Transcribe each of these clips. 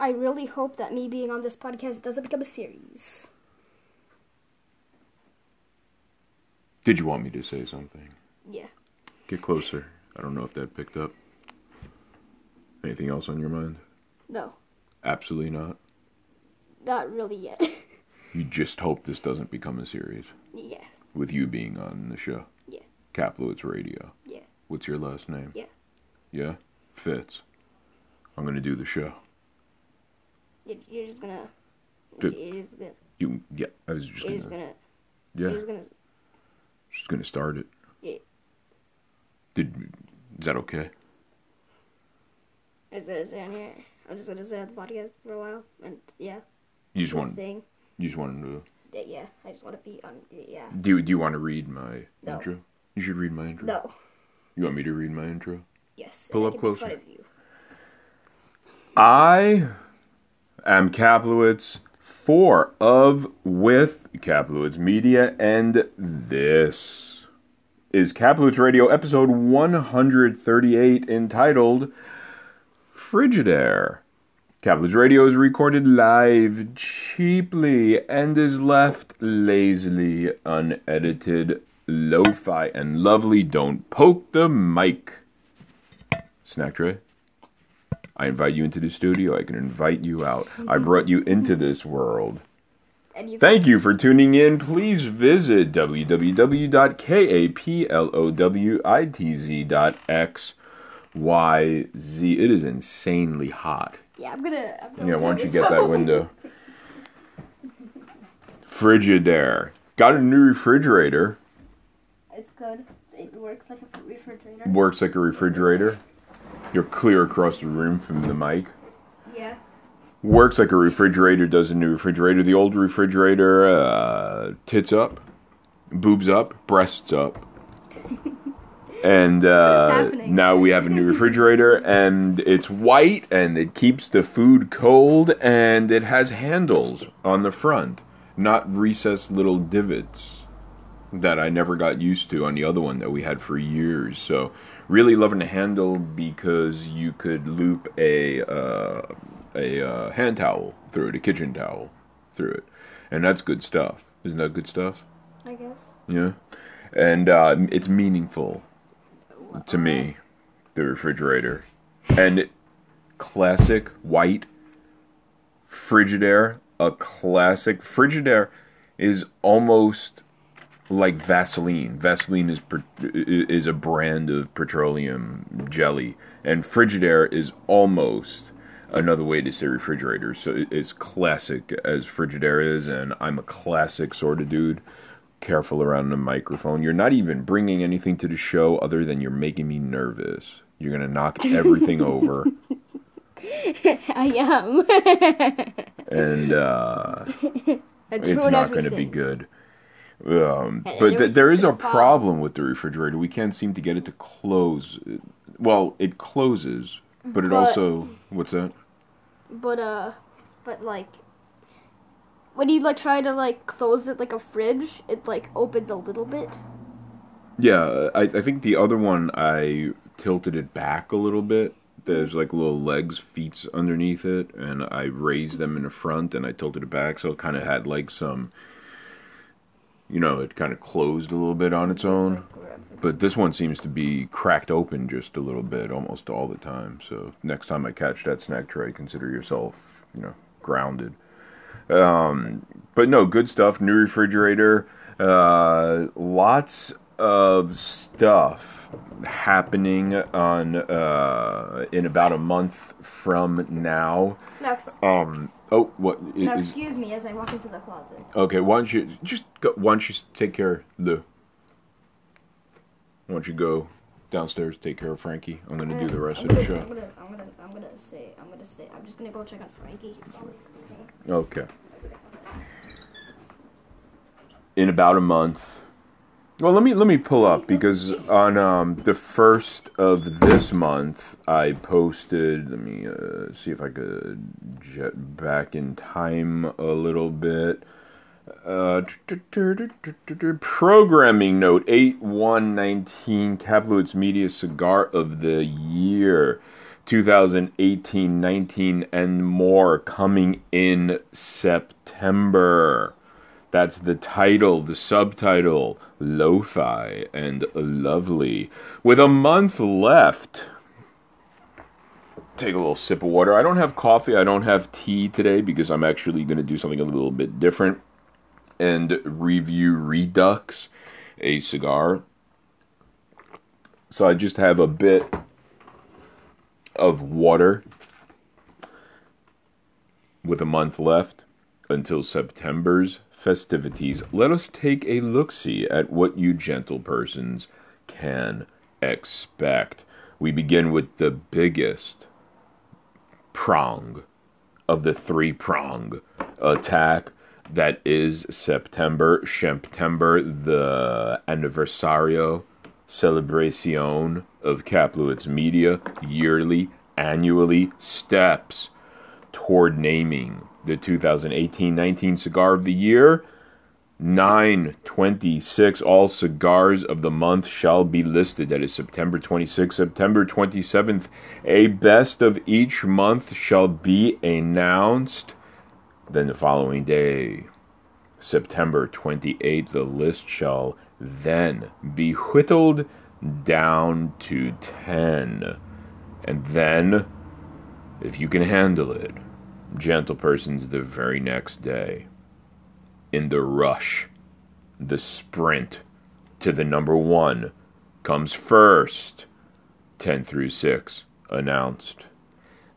I really hope that me being on this podcast doesn't become a series. Did you want me to say something? Yeah. Get closer. I don't know if that picked up. Anything else on your mind? No, Absolutely not. not really yet. You just hope this doesn't become a series yeah. with you being on the show. Yeah. Kaplowitz Radio. Yeah. What's your last name? Yeah. Yeah? Fitz. I'm gonna do the show. You're, just gonna. Did- You're just gonna. You yeah, I was just gonna just gonna. Yeah. You're just gonna. Just gonna start it. Yeah. Did is that okay? It's gonna on here. I'm just gonna say on the podcast for a while, and yeah. You just want thing. you just wanted to Yeah. I just want to be on. Yeah. do you, do you want to read my No. intro? You should read my intro. No. You want me to read my intro? Yes. Pull up closer. fun of you. I Um, am Kaplowitz for of with Kaplowitz Media, and this is Kaplowitz Radio episode 138 entitled Frigidaire. Kaplowitz Radio is recorded live, cheaply, and is left lazily unedited, lo-fi, and lovely. Don't poke the mic. Snack tray. I invite you into the studio. I can invite you out. I mm-hmm. brought you into this world. And you. Thank you for tuning in. Please visit www.kaplowitz.xyz. It is insanely hot. Yeah, I'm gonna. I'm gonna Yeah, why don't you get that window? Frigidaire. Got a new refrigerator. It's good. It works like a refrigerator. Works like a refrigerator. You're clear across the room from the mic. Yeah. works like a refrigerator does a new refrigerator. The old refrigerator, uh, tits up, boobs up, breasts up. And uh, now we have a new refrigerator, and it's white, and it keeps the food cold, and it has handles on the front, not recessed little divots that I never got used to on the other one that we had for years. So, really loving the handle because you could loop a uh, a uh, hand towel through it, a kitchen towel through it, and that's good stuff. Isn't that good stuff? I guess. Yeah, and uh, it's meaningful to me, the refrigerator, and classic white Frigidaire, a classic Frigidaire, is almost like Vaseline. Vaseline is is a brand of petroleum jelly, and Frigidaire is almost another way to say refrigerator. So it's classic as Frigidaire is, and I'm a classic sort of dude. Careful around the microphone. You're not even bringing anything to the show other than you're making me nervous. You're gonna knock everything over, I am. and uh, it's not going to be good. Um, but th- there is a problem with the refrigerator. We can't seem to get it to close. Well, it closes, but it But- also what's that? But uh, but like, when you like try to like close it like a fridge, it like opens a little bit. Yeah, I, I think the other one I tilted it back a little bit. There's like little legs, feet underneath it, and I raised them in the front and I tilted it back, so it kind of had like some, you know, it kind of closed a little bit on its own. But this one seems to be cracked open just a little bit almost all the time. So next time I catch that snack tray, consider yourself, you know, grounded. Um, but no, good stuff. New refrigerator. Uh, lots of stuff happening on uh, in about a month from now. Ex- Um. Oh, what now is? excuse me as I walk into the closet. Okay, why don't you just go? Why don't you take care of Lou? Why don't you go downstairs, take care of Frankie? I'm gonna do the rest I'm of the show. I'm gonna, I'm gonna, I'm gonna stay. I'm gonna stay. I'm just gonna go check on Frankie. He's probably sleeping. Okay. In about a month. Well, let me let me pull up because on um, the first of this month I posted. Let me uh, see if I could jet back in time a little bit. Uh, programming note 8119 Kaplowitz Media Cigar of the Year 2018, 19, and more coming in September. That's the title, the subtitle, Lo-Fi and Lovely. With a month left, take a little sip of water. I don't have coffee, I don't have tea today because I'm actually going to do something a little bit different and review Redux, a cigar. So I just have a bit of water with a month left until September's festivities. Let us take a look see at what you gentle persons can expect. We begin with the biggest prong of the three prong attack that is September, September, the anniversario celebration of Kaplowitz Media yearly, annually steps toward naming the 2018-19 cigar of the year. 926 all cigars of the month shall be listed. That is september 26th september 27th a best of each month shall be announced. Then the following day september 28th the list shall then be whittled down to 10 and then if you can handle it gentle persons the very next day in the rush, the sprint to the number one comes first. 10 through 6 announced.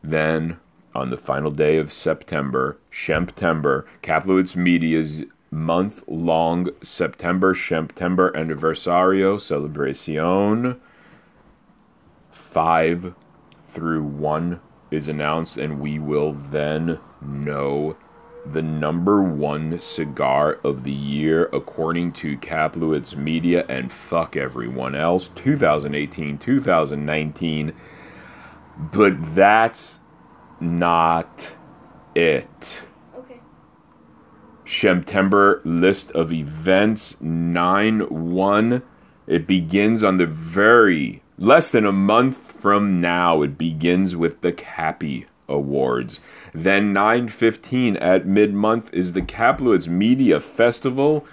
Then, on the final day of September, September, Kaplowitz Media's month long September September Anniversario Celebration 5 through 1 is announced, and we will then know the number one cigar of the year according to Kaplowitz Media and fuck everyone else 2018 2019 but that's not it. Okay. September list of events 9 1 it begins on the very less than a month from now it begins with the Cappy Awards. Then 9:15 at mid-month is the Kaplowitz Media Festival.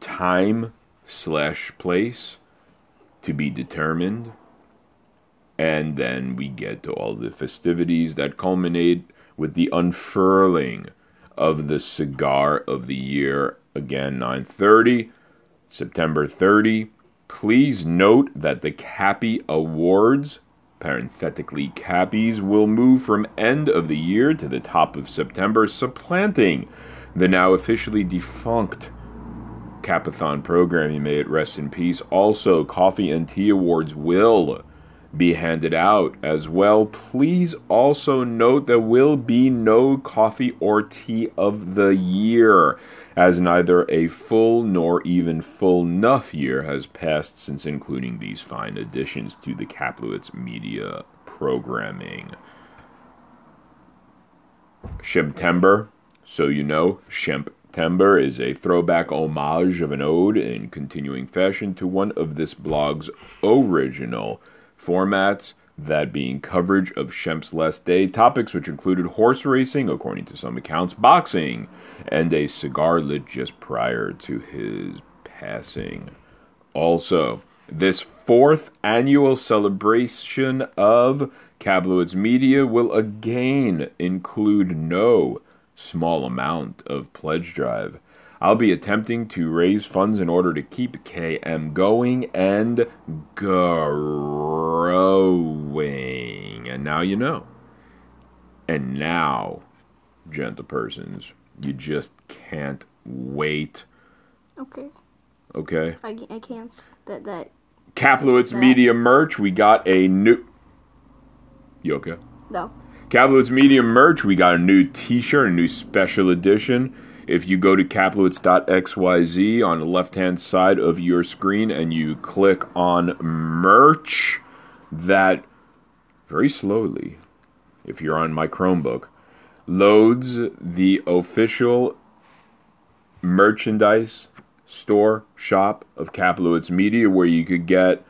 Time slash place to be determined. And then we get to all the festivities that culminate with the unfurling of the cigar of the year. Again, 9:30, September 30. Please note that the Cappy Awards parenthetically cappies will move from end of the year to the top of September, supplanting the now officially defunct Capathon program, you May it rest in peace. Also, Coffee and Tea Awards will be handed out as well. Please also note there will be no coffee or tea of the year as neither a full nor even full enough year has passed since including these fine additions to the Kaplowitz media programming. September, so you know, September is a throwback homage of an ode in continuing fashion to one of this blog's original formats that being coverage of Shemp's last day, topics which included horse racing, according to some accounts, boxing, and a cigar lit just prior to his passing. Also, this fourth annual celebration of Kaplowitz Media will again include no small amount of pledge drive. I'll be attempting to raise funds in order to keep KM going and growing. And now you know. And now, gentle persons, you just can't wait. Okay. Okay? I, I can't. That that. Kaplowitz That- Media merch, we got a new. You okay? No. Kaplowitz Media merch, we got a new t shirt, a new special edition. If you go to kaplowitz.xyz on the left hand side of your screen and you click on merch, that very slowly, if you're on my Chromebook, loads the official merchandise store shop of Kaplowitz Media where you could get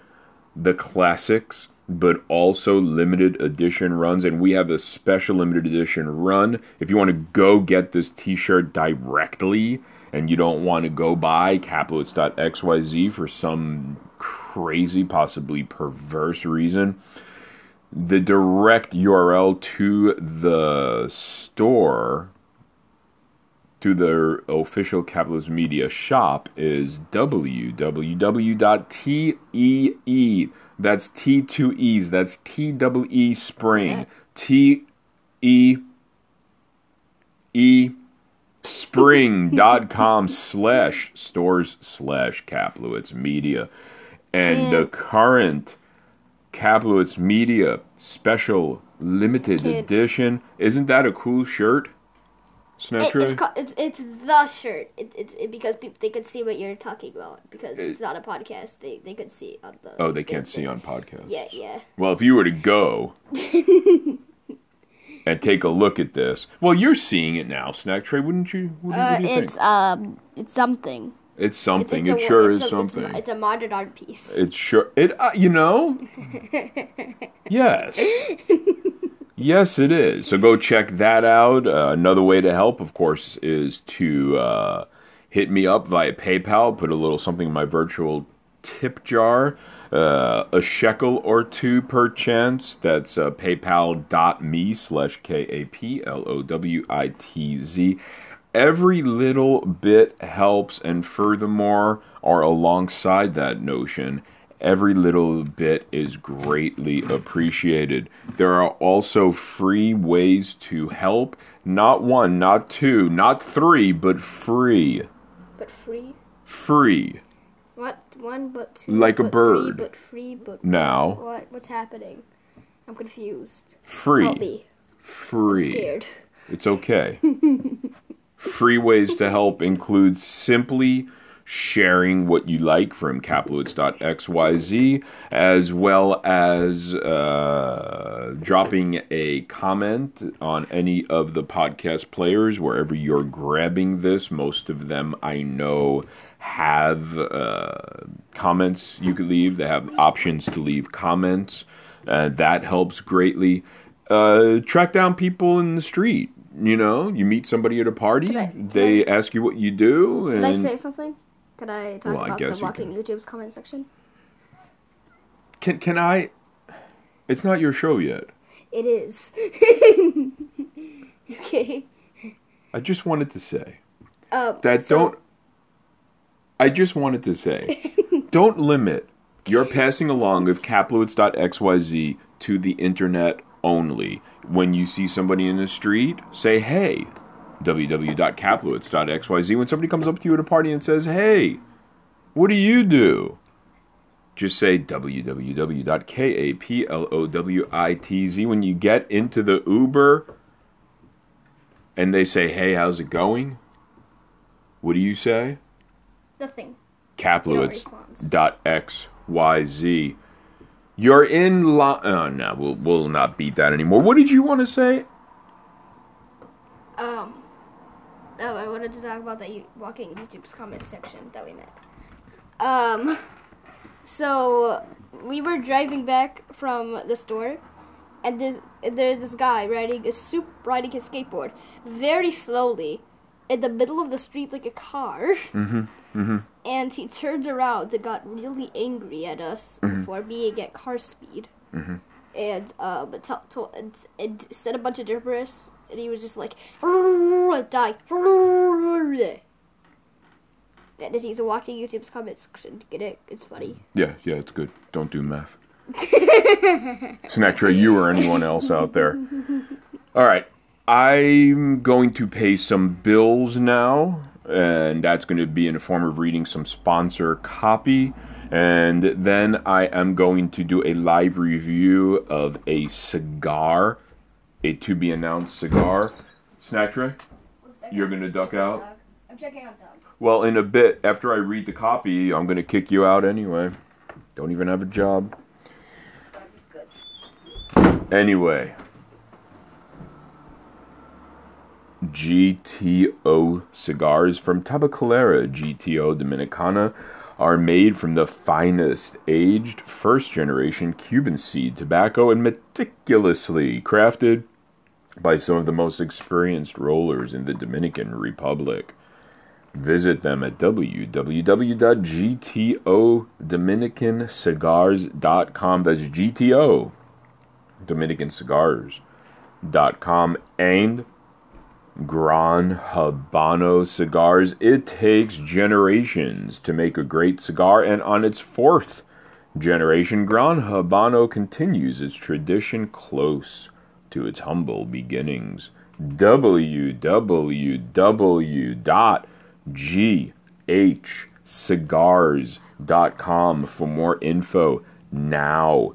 the classics but also limited edition runs. And we have a special limited edition run. If you want to go get this t shirt directly and you don't want to go buy Kaplowitz.xyz for some crazy, possibly perverse reason, the direct URL to the store to their official Kaplowitz Media shop is www.tee. That's T two E's. That's T double E spring. T E E spring.com slash stores slash Kaplowitz Media. And the current Kaplowitz Media special limited Kid. edition. Isn't that a cool shirt? It, it's, ca- it's it's the shirt. It, it's it, because people they could see what you're talking about because it's not a podcast. They they could see on the. oh, they can't the- see on podcast. Yeah, yeah. Well, if you were to go and take a look at this, well, you're seeing it now, Snack Tray, wouldn't you? What, what Uh, you it's think? um, it's something. It's It's, something. it's it a- sure it's is a- it's something. It's, a modern art piece. It's sure it. Uh, you know. yes. Yes, it is. So go check that out. Uh, another way to help, of course, is to uh, hit me up via PayPal. Put a little something in my virtual tip jar. Uh, a shekel or two per chance. That's uh, paypal.me slash K A P L O W I T Z. Every little bit helps, and furthermore, or alongside that notion, every little bit is greatly appreciated. There are also free ways to help. Not one, not two, not three, but free. but free. Free. What one but two? Like a but Three, bird. but free, but Now, what? What's happening? I'm confused. free. Free. Scared. It's okay. Free ways to help include simply sharing what you like from Kaplowitz.xyz, as well as uh, dropping a comment on any of the podcast players wherever you're grabbing this. Most of them I know have uh, comments you could leave, they have options to leave comments. Uh, that helps greatly. Uh, track down people in the street. You know, you meet somebody at a party, Can I- can they ask you what you do, and I say something? Could I talk Well, I about guess the you walking YouTube's comment section? can can I? It's not your show yet. It is. okay. I just wanted to say Um, that so- don't. I just wanted to say, don't limit your passing along of Kaplowitz.xyz to the internet only. When you see somebody in the street, say, hey, www.kaplowitz.xyz. When somebody comes up to you at a party and says, hey, what do you do? Just say www.kaplowitz. When you get into the Uber and they say, hey, how's it going? What do you say? Nothing. Kaplowitz.xyz. You're in line. Oh, no, we'll, we'll not beat that anymore. What did you want to say? Um. Oh, I wanted to talk about that you- walking YouTube's comment section that we met. Um. So we were driving back from the store, and this there's this guy riding a soup riding his skateboard very slowly in the middle of the street like a car. And he turned around and got really angry at us for being at car speed. And um, t- t- and, and said a bunch of gibberish, and he was just like, die. And he's walking YouTube's comments. Get it? It's funny. Yeah, yeah, it's good. Don't do math. Snack Tray, you or anyone else out there. All right. I'm going to pay some bills now, and that's going to be in the form of reading some sponsor copy. And then I am going to do a live review of a cigar, a to be announced cigar. Snack Tray, you're going to duck out? I'm checking out Doug. Well, in a bit, after I read the copy, I'm going to kick you out anyway. Don't even have a job. Good. Anyway. GTO cigars from Tabacalera GTO Dominicana are made from the finest aged first generation Cuban seed tobacco and meticulously crafted by some of the most experienced rollers in the Dominican Republic. Visit them at www.gtodominicancigars.com. That's GTO, DominicanCigars.com. And Gran Habano cigars. It takes generations to make a great cigar, and on its fourth generation, Gran Habano continues its tradition close to its humble beginnings. www.ghcigars.com for more info now.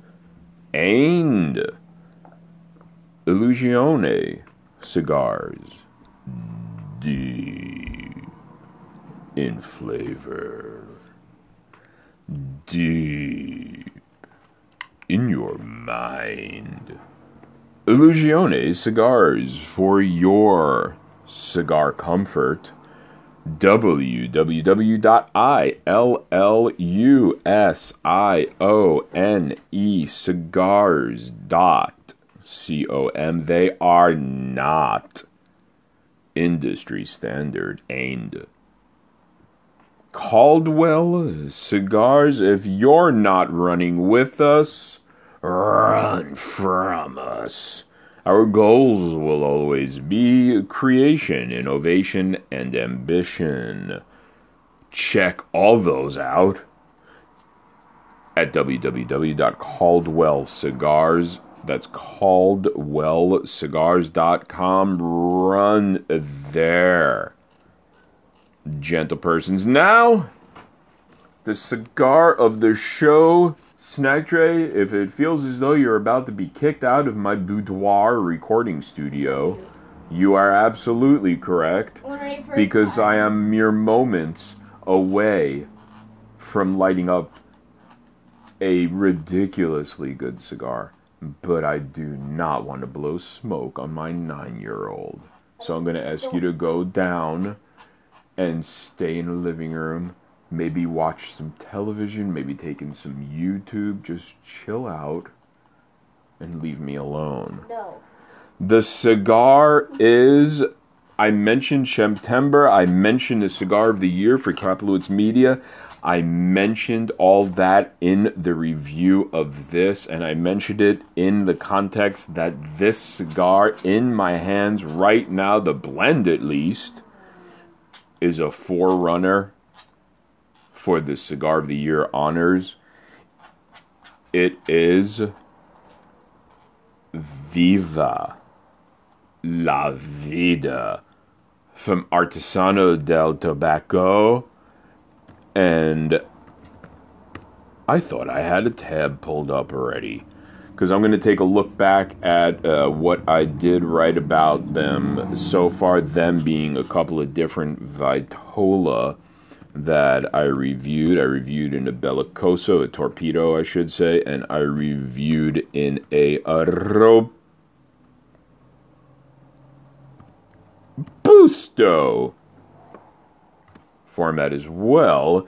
And Illusione cigars deep in flavor, deep in your mind. Illusione cigars for your cigar comfort. www.illusione cigars.com. They are not industry standard and Caldwell cigars, if you're not running with us, run from us. Our goals will always be creation, innovation, and ambition. Check all those out at www.caldwellcigars.com that's caldwellcigars.com. Run there. Gentle persons. Now, the cigar of the show, Snack Tray. If it feels as though you're about to be kicked out of my boudoir recording studio, you are absolutely correct. Because I am mere moments away from lighting up a ridiculously good cigar but I do not want to blow smoke on my nine year old. So I'm going to ask you to go down and stay in the living room. Maybe watch some television, maybe take in some YouTube. Just chill out and leave me alone. No. The cigar is. I mentioned September. I mentioned the cigar of the year for Kaplowitz Media. I mentioned all that in the review of this, and I mentioned it in the context that this cigar in my hands right now, the blend at least, is a forerunner for the Cigar of the Year honors. It is Viva la Vida from Artesano del Tabaco and I thought I had a tab pulled up already because I'm going to take a look back at uh, what I did write about them so far, them being a couple of different Vitola that I reviewed. I reviewed in a Bellicoso, a Torpedo, I should say, and I reviewed in a, a Robusto format as well.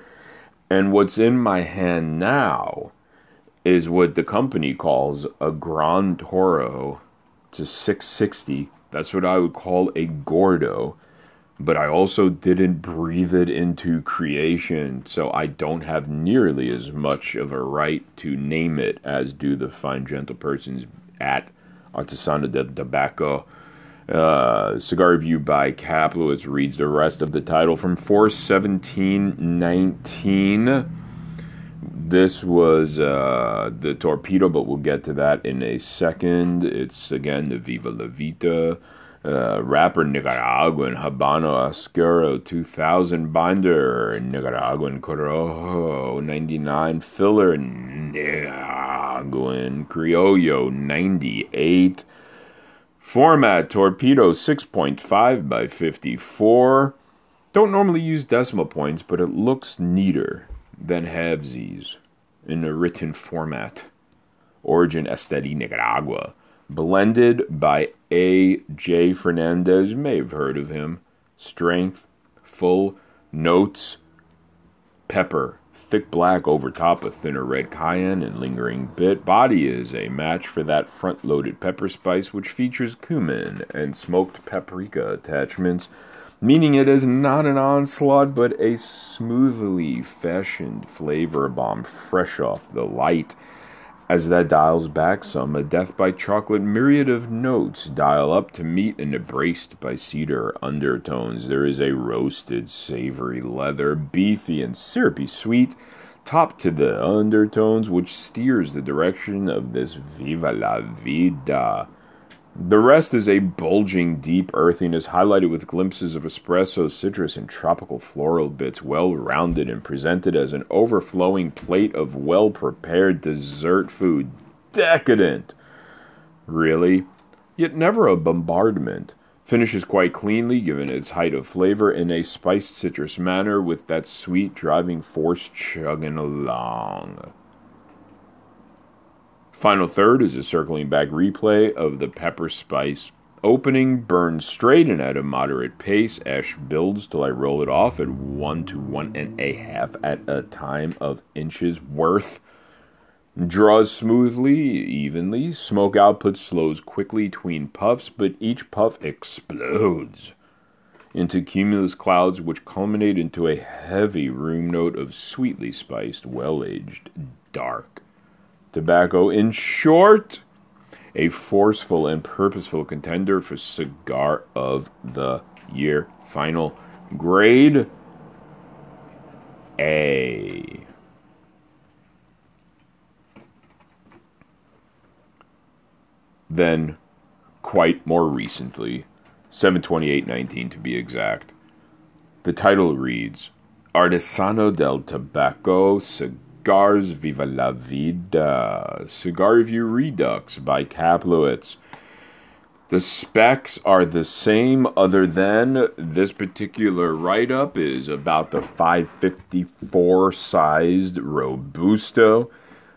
And what's in my hand now is what the company calls a Gran Toro. A 660. That's what I would call a Gordo. But I also didn't breathe it into creation, so I don't have nearly as much of a right to name it as do the fine, gentle persons at Artesano del Tabaco. Uh, cigar review by Kaplowitz reads the rest of the title from 41719. This was uh, the torpedo, but we'll get to that in a second. It's again the Viva La Vida. Uh, wrapper Nicaraguan Habano Oscuro 2000 binder Nicaraguan Corojo 99 filler Nicaraguan Criollo 98 Format Torpedo 6.5 by 54. Don't normally use decimal points, but it looks neater than halvesies in a written format. Origin Esteli Nicaragua. Blended by A. J. Fernandez. You may have heard of him. Strength, full notes, pepper, thick black over top a thinner red cayenne and lingering bit. Body is a match for that front loaded pepper spice, which features cumin and smoked paprika attachments, meaning it is not an onslaught but a smoothly fashioned flavor bomb fresh off the light. As that dials back some, a death by chocolate myriad of notes dial up to meet and embraced by cedar undertones. There is a roasted, savory leather, beefy and syrupy sweet, top to the undertones, which steers the direction of this Viva la Vida. The rest is a bulging, deep earthiness highlighted with glimpses of espresso, citrus, and tropical floral bits, well rounded and presented as an overflowing plate of well prepared dessert food. Decadent! Really? Yet never a bombardment. Finishes quite cleanly, given its height of flavor, in a spiced citrus manner, with that sweet driving force chugging along. Final third is a circling back replay of the pepper spice opening, Burns straight and at a moderate pace. Ash builds till I roll it off at one to one and a half at a time of inches worth. Draws smoothly, evenly. Smoke output slows quickly between puffs, but each puff explodes into cumulus clouds which culminate into a heavy room note of sweetly spiced, well aged dark tobacco. In short, a forceful and purposeful contender for Cigar of the Year. Final grade A. Then, quite more recently, 72819 to be exact, the title reads Artesano del Tabaco Cigar Cigars Viva la Vida, Cigar Review Redux by Kaplowitz. The specs are the same, other than this particular write up is about the 554 sized Robusto.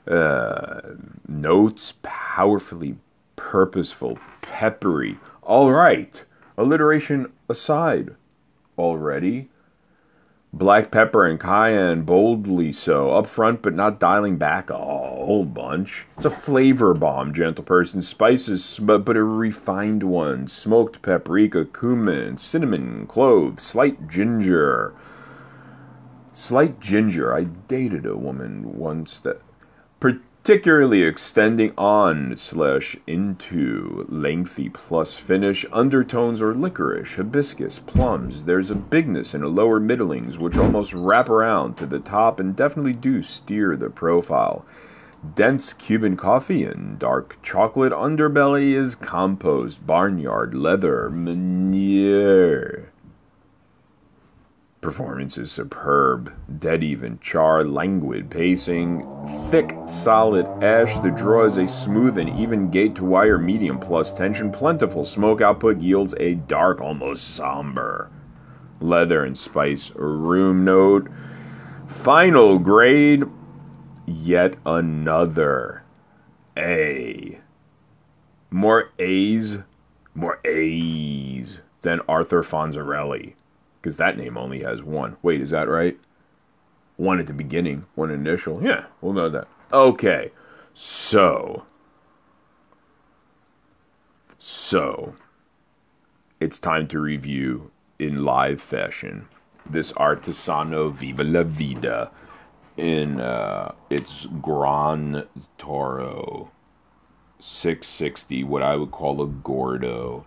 Uh, notes powerfully purposeful, peppery. All right, alliteration aside, already black pepper and cayenne boldly so. Up front but not dialing back a whole bunch. It's a flavor bomb gentle person. Spices but, a refined one. Smoked paprika cumin cinnamon cloves slight ginger. Slight ginger. I dated a woman once that particularly extending on slash into lengthy plus finish undertones or licorice hibiscus plums. There's a bigness in a lower middlings which almost wrap around to the top and definitely do steer the profile. Dense cuban coffee and dark chocolate underbelly is compost barnyard leather manure Performance is superb, dead even char, languid pacing, thick, solid ash. The draw is a smooth and even gate to wire medium plus tension. Plentiful smoke output yields a dark, almost somber leather and spice room note. Final grade, yet another A. More A's, more A's than Arthur Fonzarelli because that name only has one. Wait, is that right? One at the beginning, one initial. Yeah, we'll know that. Okay, so. So. It's time to review in live fashion this Artesano Viva la Vida in uh, its Gran Toro 660, what I would call a Gordo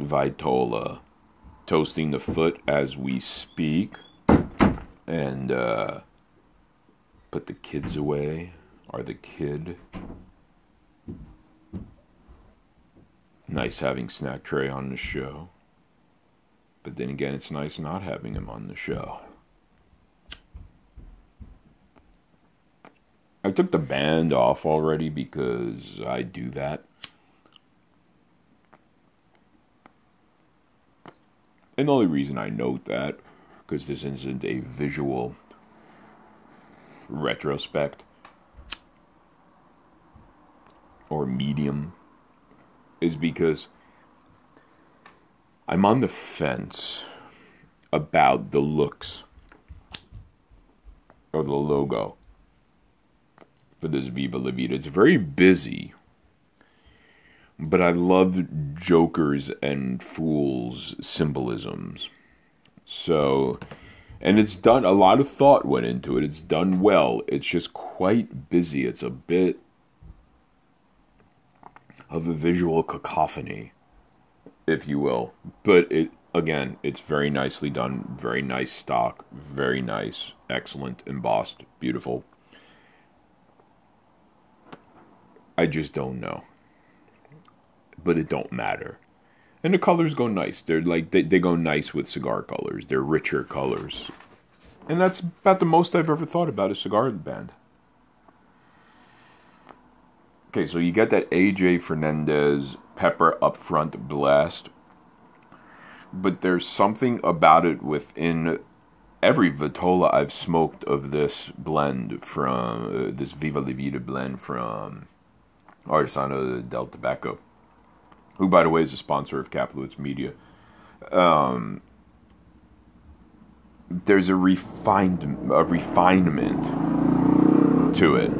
Vitola toasting the foot as we speak. And uh, put the kids away. Are the kid. Nice having Snack Tray on the show. But then again, it's nice not having him on the show. I took the band off already because I do that. And the only reason I note that, because this isn't a visual retrospect or medium, is because I'm on the fence about the looks or the logo for this Viva La Vida. It's very busy, but I love Joker's and Fool's symbolisms. So, and it's done, a lot of thought went into it. It's done well. It's just quite busy. It's a bit of a visual cacophony, if you will. But it, again, it's very nicely done, very nice stock, very nice, excellent, embossed, beautiful. I just don't know. But it don't matter. And the colors go nice. They're like they, they go nice with cigar colors. They're richer colors. And that's about the most I've ever thought about a cigar band. Okay, so you get that AJ Fernandez pepper up front blast. But there's something about it within every Vitola I've smoked of this blend from uh, this Viva La Vida blend from Artesano del Tabaco, who, by the way, is a sponsor of Kaplowitz Media. Um, there's a refined a refinement to it.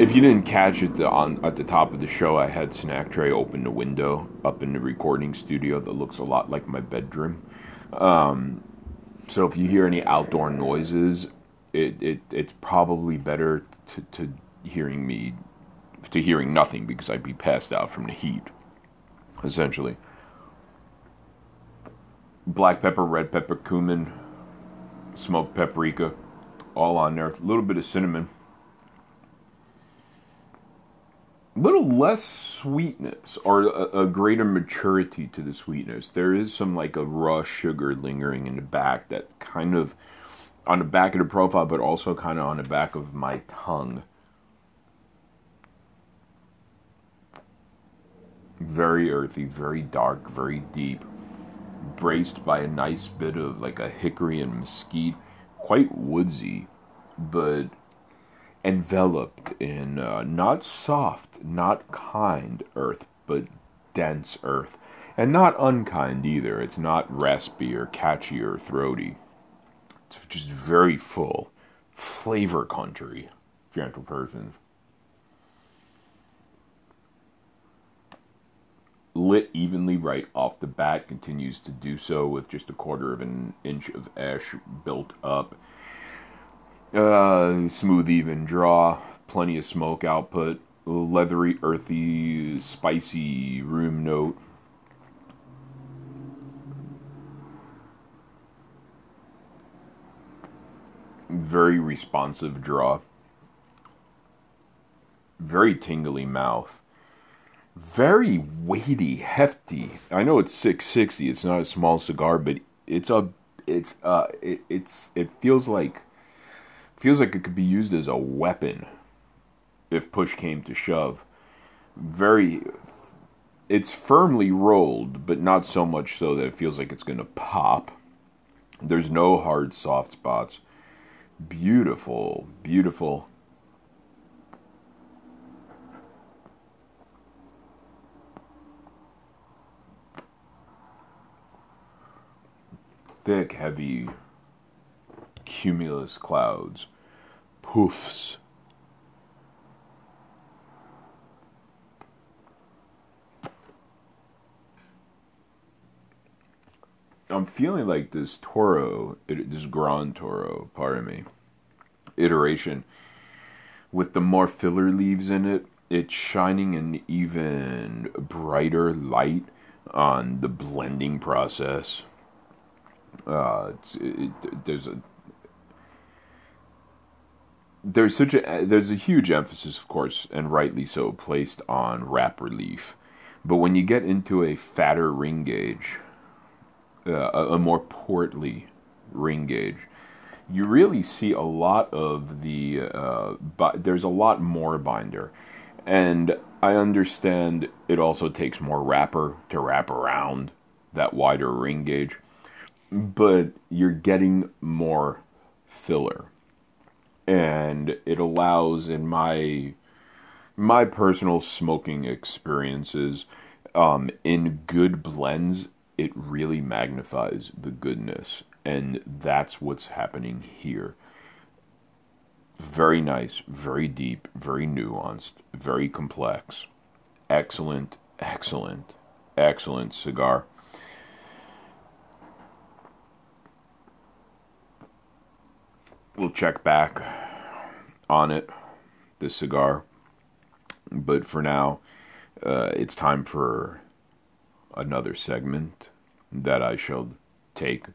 If you didn't catch it the, on at the top of the show, I had Snack Tray open the window up in the recording studio that looks a lot like my bedroom. Um, so if you hear any outdoor noises, it, it it's probably better to, to hearing me to hearing nothing because I'd be passed out from the heat, essentially. Black pepper, red pepper, cumin, smoked paprika, all on there. A little bit of cinnamon. A little less sweetness or a, a, greater maturity to the sweetness. There is some like a raw sugar lingering in the back that kind of on the back of the profile, but also kind of on the back of my tongue very earthy, very dark, very deep, braced by a nice bit of like a hickory and mesquite, quite woodsy, but enveloped in uh, not soft, not kind earth, but dense earth. And not unkind either. It's not raspy or catchy or throaty. It's just very full. Flavor country, gentle persons. Lit evenly right off the bat, continues to do so with just a quarter of an inch of ash built up. Uh, smooth, even draw, plenty of smoke output, leathery, earthy, spicy room note. Very responsive draw. Very tingly mouth very weighty, hefty. I know it's 660. It's not a small cigar, but it's a it's uh it, it's it feels like feels like it could be used as a weapon if push came to shove. Very it's firmly rolled, but not so much so that it feels like it's going to pop. There's no hard soft spots. Beautiful, beautiful thick, heavy cumulus clouds, poofs. I'm feeling like this Toro, this Grand Toro, pardon me, iteration with the more filler leaves in it. It's shining an even brighter light on the blending process uh, it, there's a there's such a there's a huge emphasis, of course, and rightly so, placed on wrapper leaf. But when you get into a fatter ring gauge, uh, a, a more portly ring gauge, you really see a lot of the. Uh, there's a lot more binder, and I understand it also takes more wrapper to wrap around that wider ring gauge but you're getting more filler and it allows in my my personal smoking experiences um, in good blends it really magnifies the goodness and that's what's happening here very nice, very deep, very nuanced, very complex. Excellent, excellent, excellent cigar. We'll check back on it, the cigar. But for now, uh, it's time for another segment that I shall take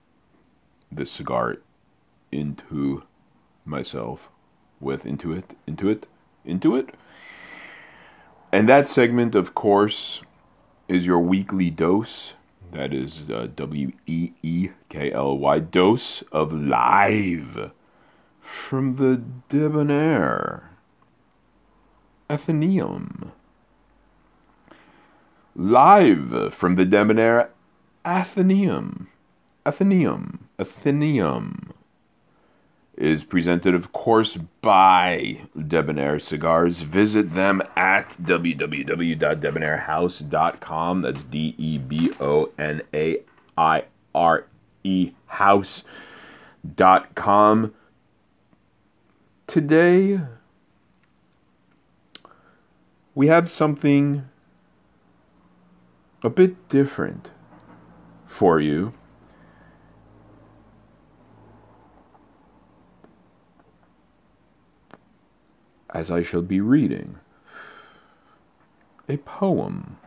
this cigar into myself with. Into it? Into it? Into it? And that segment of course is your weekly dose. That is uh, w-e-e-k-l-y dose of live from the debonair athenaeum live from the debonair athenaeum athenaeum athenaeum is presented, of course, by Debonair Cigars. Visit them at www.debonairehouse.com. That's D E B O N A I R E house.com. Today, we have something a bit different for you. as I shall be reading a poem.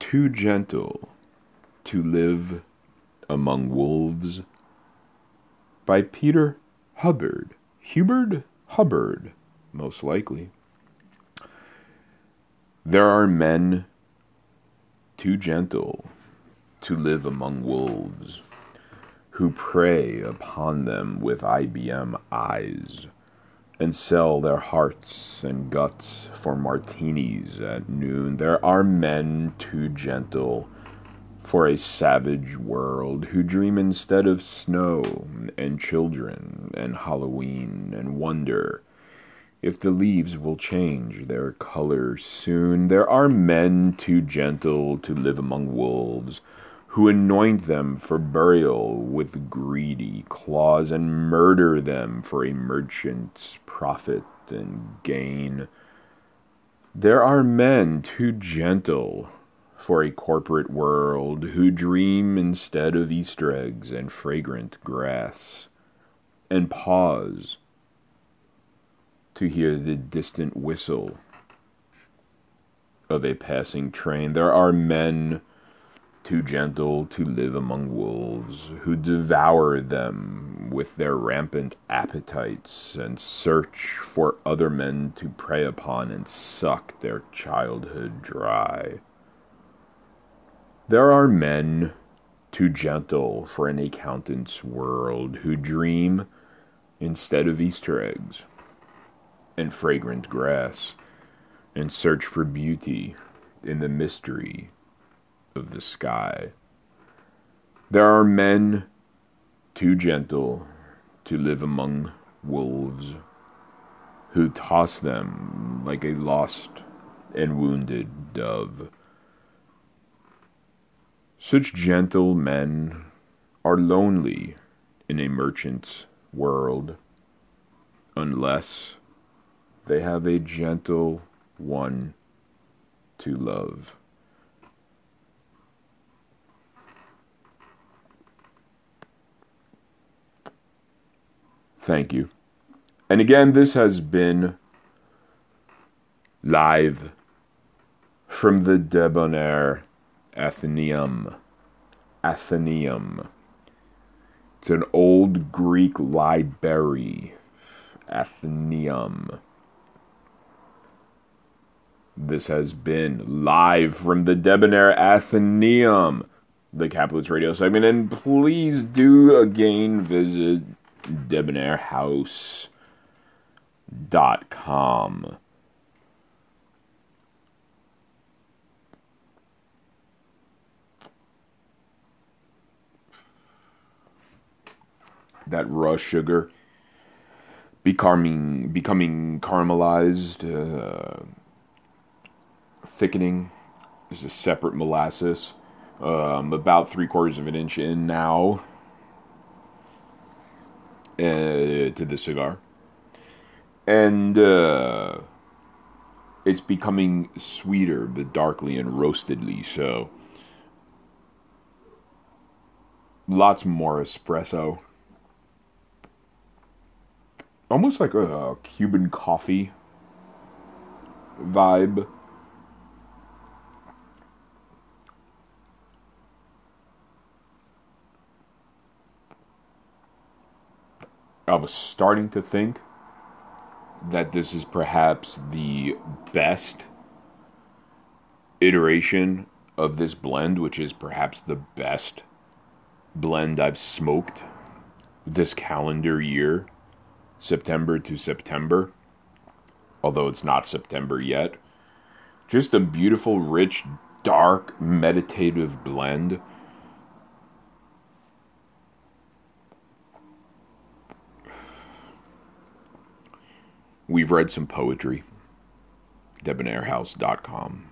Too gentle to live among wolves by Peter Hubbard. Hubert Hubbard, most likely. There are men too gentle to live among wolves who prey upon them with IBM eyes and sell their hearts and guts for martinis at noon. There are men too gentle for a savage world who dream instead of snow and children and Halloween and wonder if the leaves will change their color soon. There are men too gentle to live among wolves who anoint them for burial with greedy claws and murder them for a merchant's profit and gain. There are men too gentle for a corporate world who dream instead of Easter eggs and fragrant grass, and pause to hear the distant whistle of a passing train. There are men too gentle to live among wolves, who devour them with their rampant appetites and search for other men to prey upon and suck their childhood dry. There are men too gentle for an accountant's world who dream instead of Easter eggs and fragrant grass and search for beauty in the mystery of the sky. There are men too gentle to live among wolves who toss them like a lost and wounded dove. Such gentle men are lonely in a merchant's world unless they have a gentle one to love. Thank you. And again, this has been live from the Debonair Athenaeum. Athenaeum. It's an old Greek library. Athenaeum. This has been live from the Debonair Athenaeum, the Kaplowitz Radio segment, and please do again visit debonairehouse.com. That raw sugar becoming becoming caramelized, uh, thickening. This is a separate molasses. Um, about three quarters of an inch in now uh, to the cigar. And uh, it's becoming sweeter, but darkly and roastedly so. Lots more espresso. Almost like a Cuban coffee vibe. I was starting to think that this is perhaps the best iteration of this blend, which is perhaps the best blend I've smoked this calendar year, September to September, although it's not September yet. Just a beautiful, rich, dark, meditative blend We've read some poetry. Debonairehouse.com.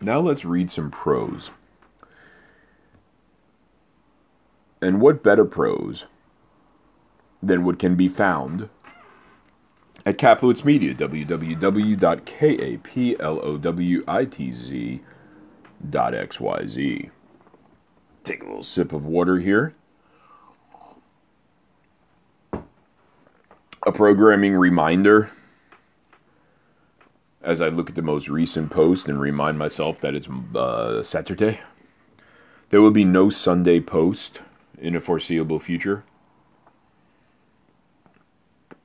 Now let's read some prose. And what better prose than what can be found at Kaplowitz Media, www.kaplowitz.xyz. Take a little sip of water here. a programming reminder as I look at the most recent post and remind myself that it's uh, Saturday. There will be no Sunday post in a foreseeable future.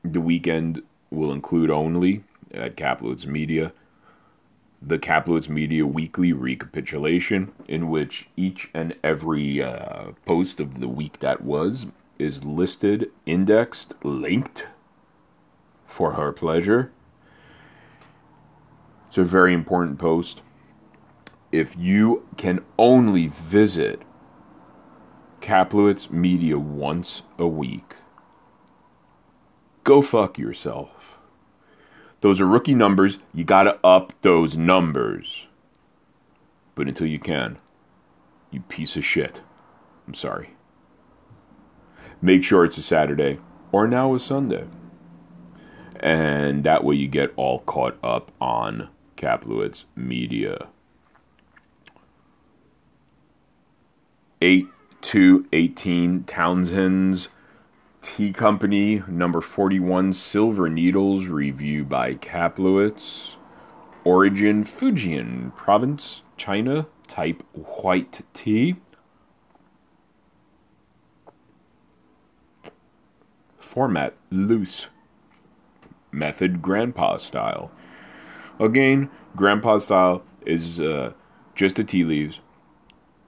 The weekend will include only at Kaplowitz Media the Kaplowitz Media Weekly Recapitulation, in which each and every uh, post of the week that was is listed, indexed, linked for her pleasure. It's a very important post. If you can only visit Kaplowitz Media once a week, go fuck yourself. Those are rookie numbers. You gotta up those numbers. But until you can, you piece of shit. I'm sorry. Make sure it's a Saturday or now a Sunday and that way you get all caught up on Kaplowitz Media. 8 to 18 Townsend's Tea Company, number 41 Silver Needles, review by Kaplowitz. Origin Fujian Province, China, type white tea. Format loose method grandpa style. Again, grandpa style is uh, just the tea leaves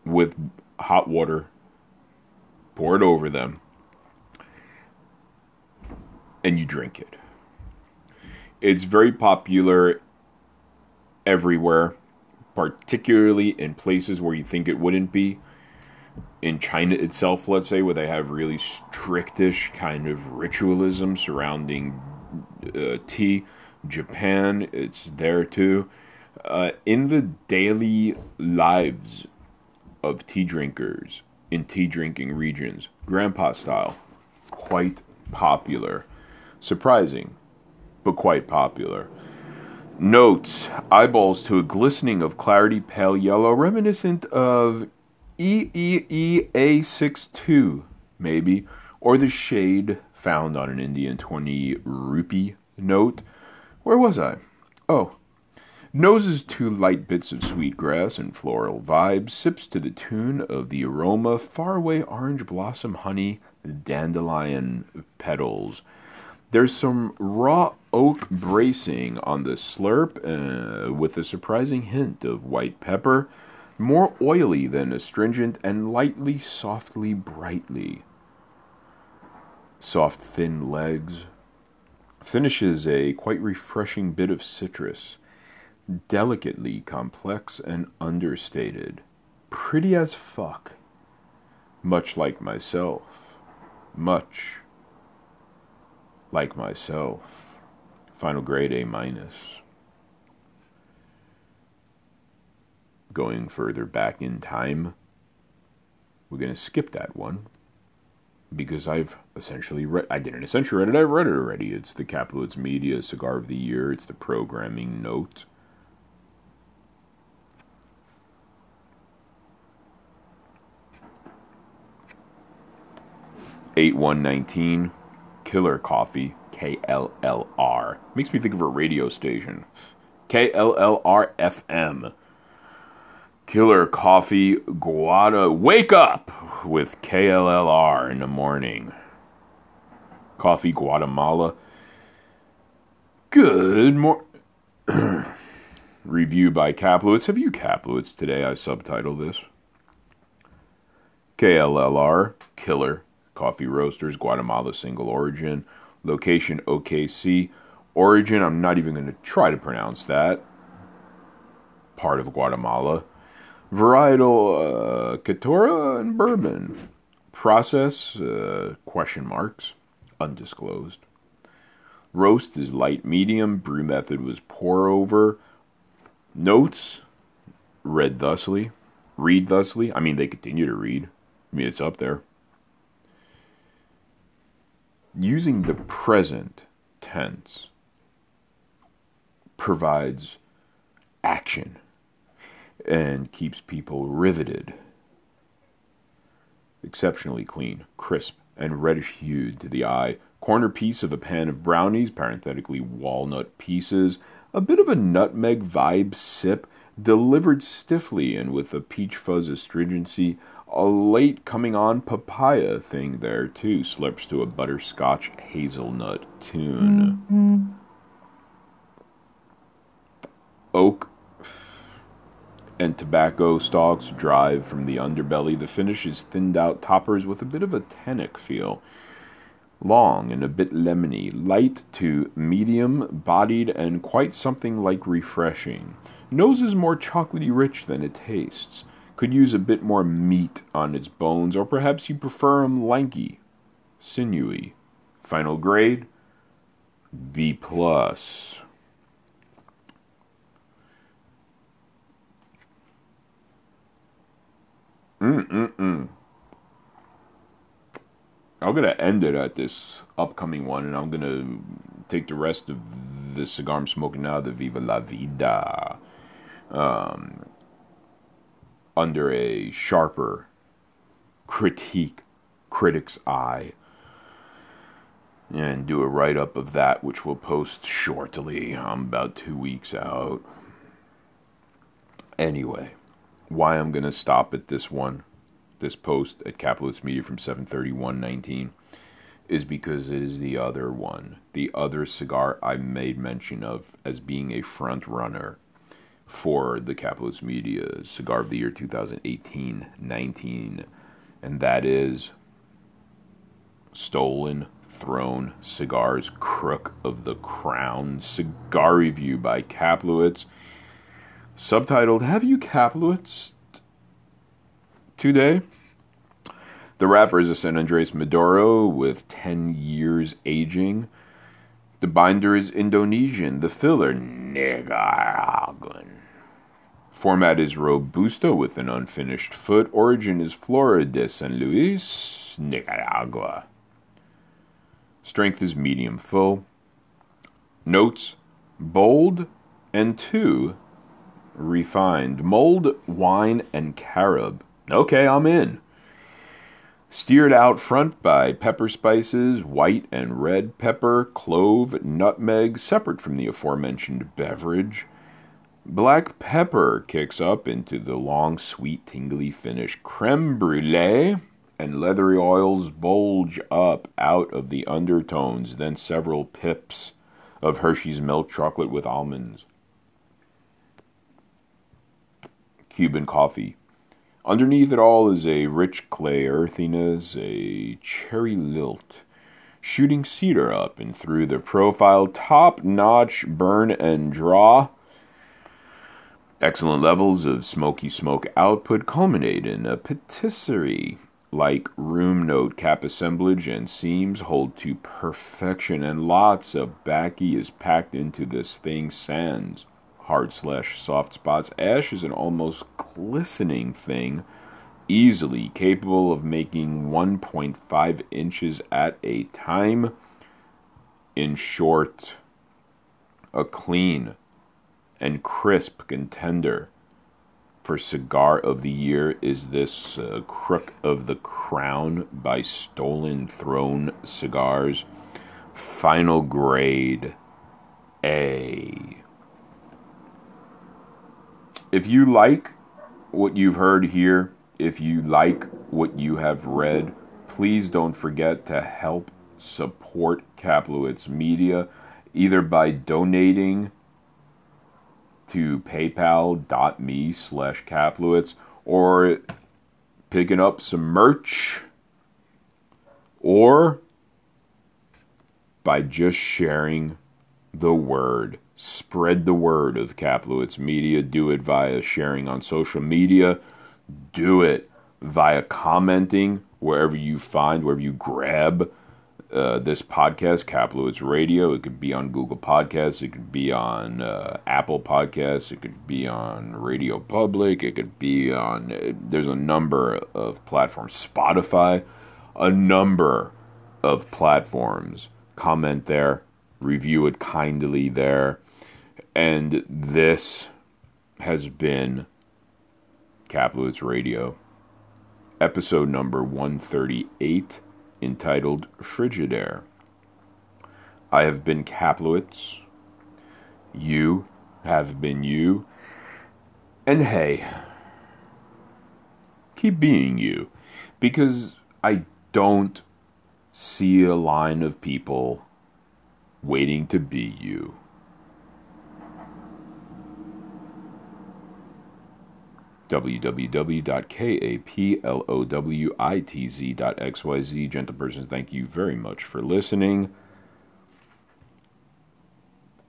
with hot water poured over them and you drink it. It's very popular everywhere, particularly in places where you think it wouldn't be. In China itself, let's say, where they have really strictish kind of ritualism surrounding uh, tea. Japan, it's there too. Uh, in the daily lives of tea drinkers in tea drinking regions, grandpa style, quite popular. Surprising, but quite popular. Notes eyeballs to a glistening of clarity pale yellow, reminiscent of EEEA62, maybe, or the shade found on an Indian 20 rupee note. Where was I? Oh. Noses two light bits of sweet grass and floral vibes, sips to the tune of the aroma, faraway orange blossom honey, dandelion petals. There's some raw oak bracing on the slurp uh, with a surprising hint of white pepper, more oily than astringent and lightly, softly, brightly soft, thin legs. Finishes a quite refreshing bit of citrus, delicately complex and understated. Pretty as fuck. Much like myself. Much like myself. Final grade A minus. Going further back in time, we're going to skip that one because I've essentially read. I didn't essentially read it. I've read it already. It's the Kaplowitz Media Cigar of the Year. It's the programming note. Eight one nineteen, Killer Coffee, KLLR. Makes me think of a radio station. KLLR FM. Killer Coffee Guada. Wake up with KLLR in the morning. Coffee Guatemala. Good morning. Review by Kaplowitz. Have you Kaplowitz today? I subtitle this. KLLR, Killer Coffee Roasters, Guatemala single origin. Location OKC. Origin, I'm not even going to try to pronounce that. Part of Guatemala. Varietal uh, and bourbon. Process uh, question marks undisclosed. Roast is light medium. Brew method was pour over. Notes read thusly. Read thusly. I mean, they continue to read. I mean, it's up there. Using the present tense provides action and keeps people riveted. Exceptionally clean, crisp, and reddish hued to the eye. Corner piece of a pan of brownies, parenthetically walnut pieces, a bit of a nutmeg vibe sip, delivered stiffly and with a peach fuzz astringency. A late coming on papaya thing there, too, slips to a butterscotch hazelnut tune. Mm-hmm. Oak and tobacco stalks drive from the underbelly. The finish is thinned out toppers with a bit of a tannic feel. Long and a bit lemony, light to medium bodied, and quite something like refreshing. Nose is more chocolatey rich than it tastes. Could use a bit more meat on its bones, or perhaps you prefer 'em lanky, sinewy. Final grade B plus. Mm-mm-mm. I'm gonna end it at this upcoming one, and I'm gonna take the rest of the cigar I'm smoking now, the Viva la Vida, um, under a sharper critique, critic's eye, and do a write up of that, which we'll post shortly. I'm about two weeks out. Anyway why I'm going to stop at this one, this post at Kaplowitz Media from 731.19 is because it is the other one, the other cigar I made mention of as being a front runner for the Kaplowitz Media Cigar of the Year 2018-19, and that is Stolen Throne Cigars Crook of the Crown Cigar Review by Kaplowitz subtitled Have You Kaplowitz Today? The wrapper is a San Andres Maduro with 10 years aging. The binder is Indonesian. The filler, Nicaraguan. Format is Robusto with an unfinished foot. Origin is Flora de San Luis, Nicaragua. Strength is medium full. Notes bold and two refined. Mold, wine, and carob. Okay, I'm in. Steered out front by pepper spices, white and red pepper, clove, nutmeg, separate from the aforementioned beverage. Black pepper kicks up into the long, sweet, tingly finish. Creme brulee and leathery oils bulge up out of the undertones, then several pips of Hershey's milk chocolate with almonds. Cuban coffee. Underneath it all is a rich clay earthiness, a cherry lilt, shooting cedar up and through the profile, top notch burn and draw. Excellent levels of smoky smoke output culminate in a patisserie like room note cap assemblage and seams hold to perfection, and lots of baccy is packed into this thing sans hard slash soft spots. Ash is an almost glistening thing easily capable of making 1.5 inches at a time. In short, a clean and crisp contender for cigar of the year is this uh, Crook of the Crown by Stolen Throne Cigars. Final grade A. If you like what you've heard here, if you like what you have read, please don't forget to help support Kaplowitz Media either by donating to paypal.me slash Kaplowitz or picking up some merch or by just sharing the word. Spread the word of Kaplowitz Media. Do it via sharing on social media. Do it via commenting wherever you find, wherever you grab uh, this podcast, Kaplowitz Radio. It could be on Google Podcasts. It could be on uh, Apple Podcasts. It could be on Radio Public. It could be on. Uh, there's a number of platforms. Spotify, a number of platforms. Comment there. Review it kindly there. And this has been Kaplowitz Radio, episode number 138 entitled Frigidaire. I have been Kaplowitz. You have been you. And hey, keep being you. Because I don't see a line of people waiting to be you. www.kaplowitz.xyz. Gentle persons, thank you very much for listening.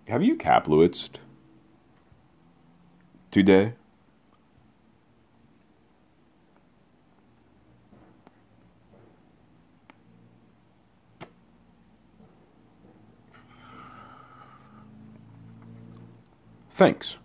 Have you Kaplowitzed today? Thanks.